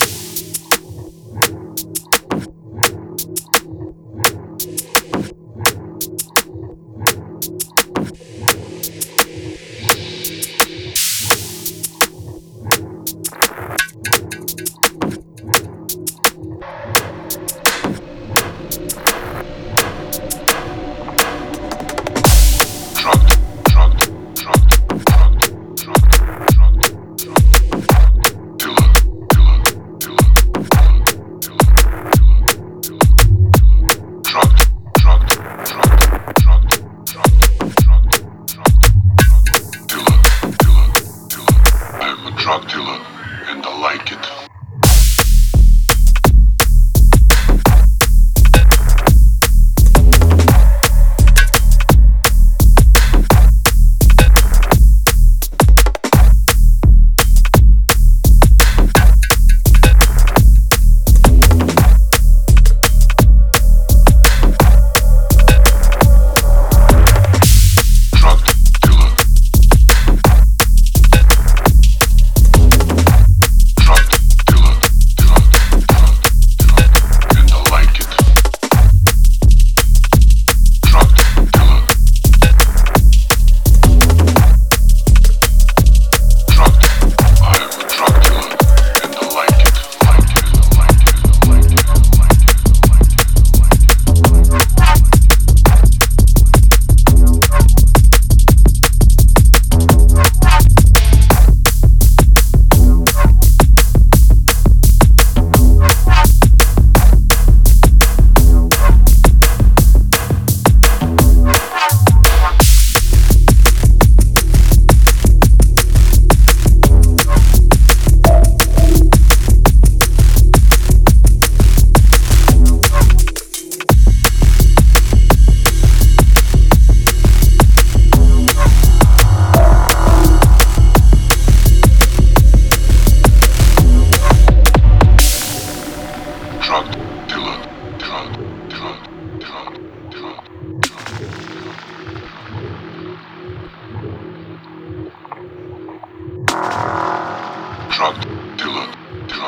you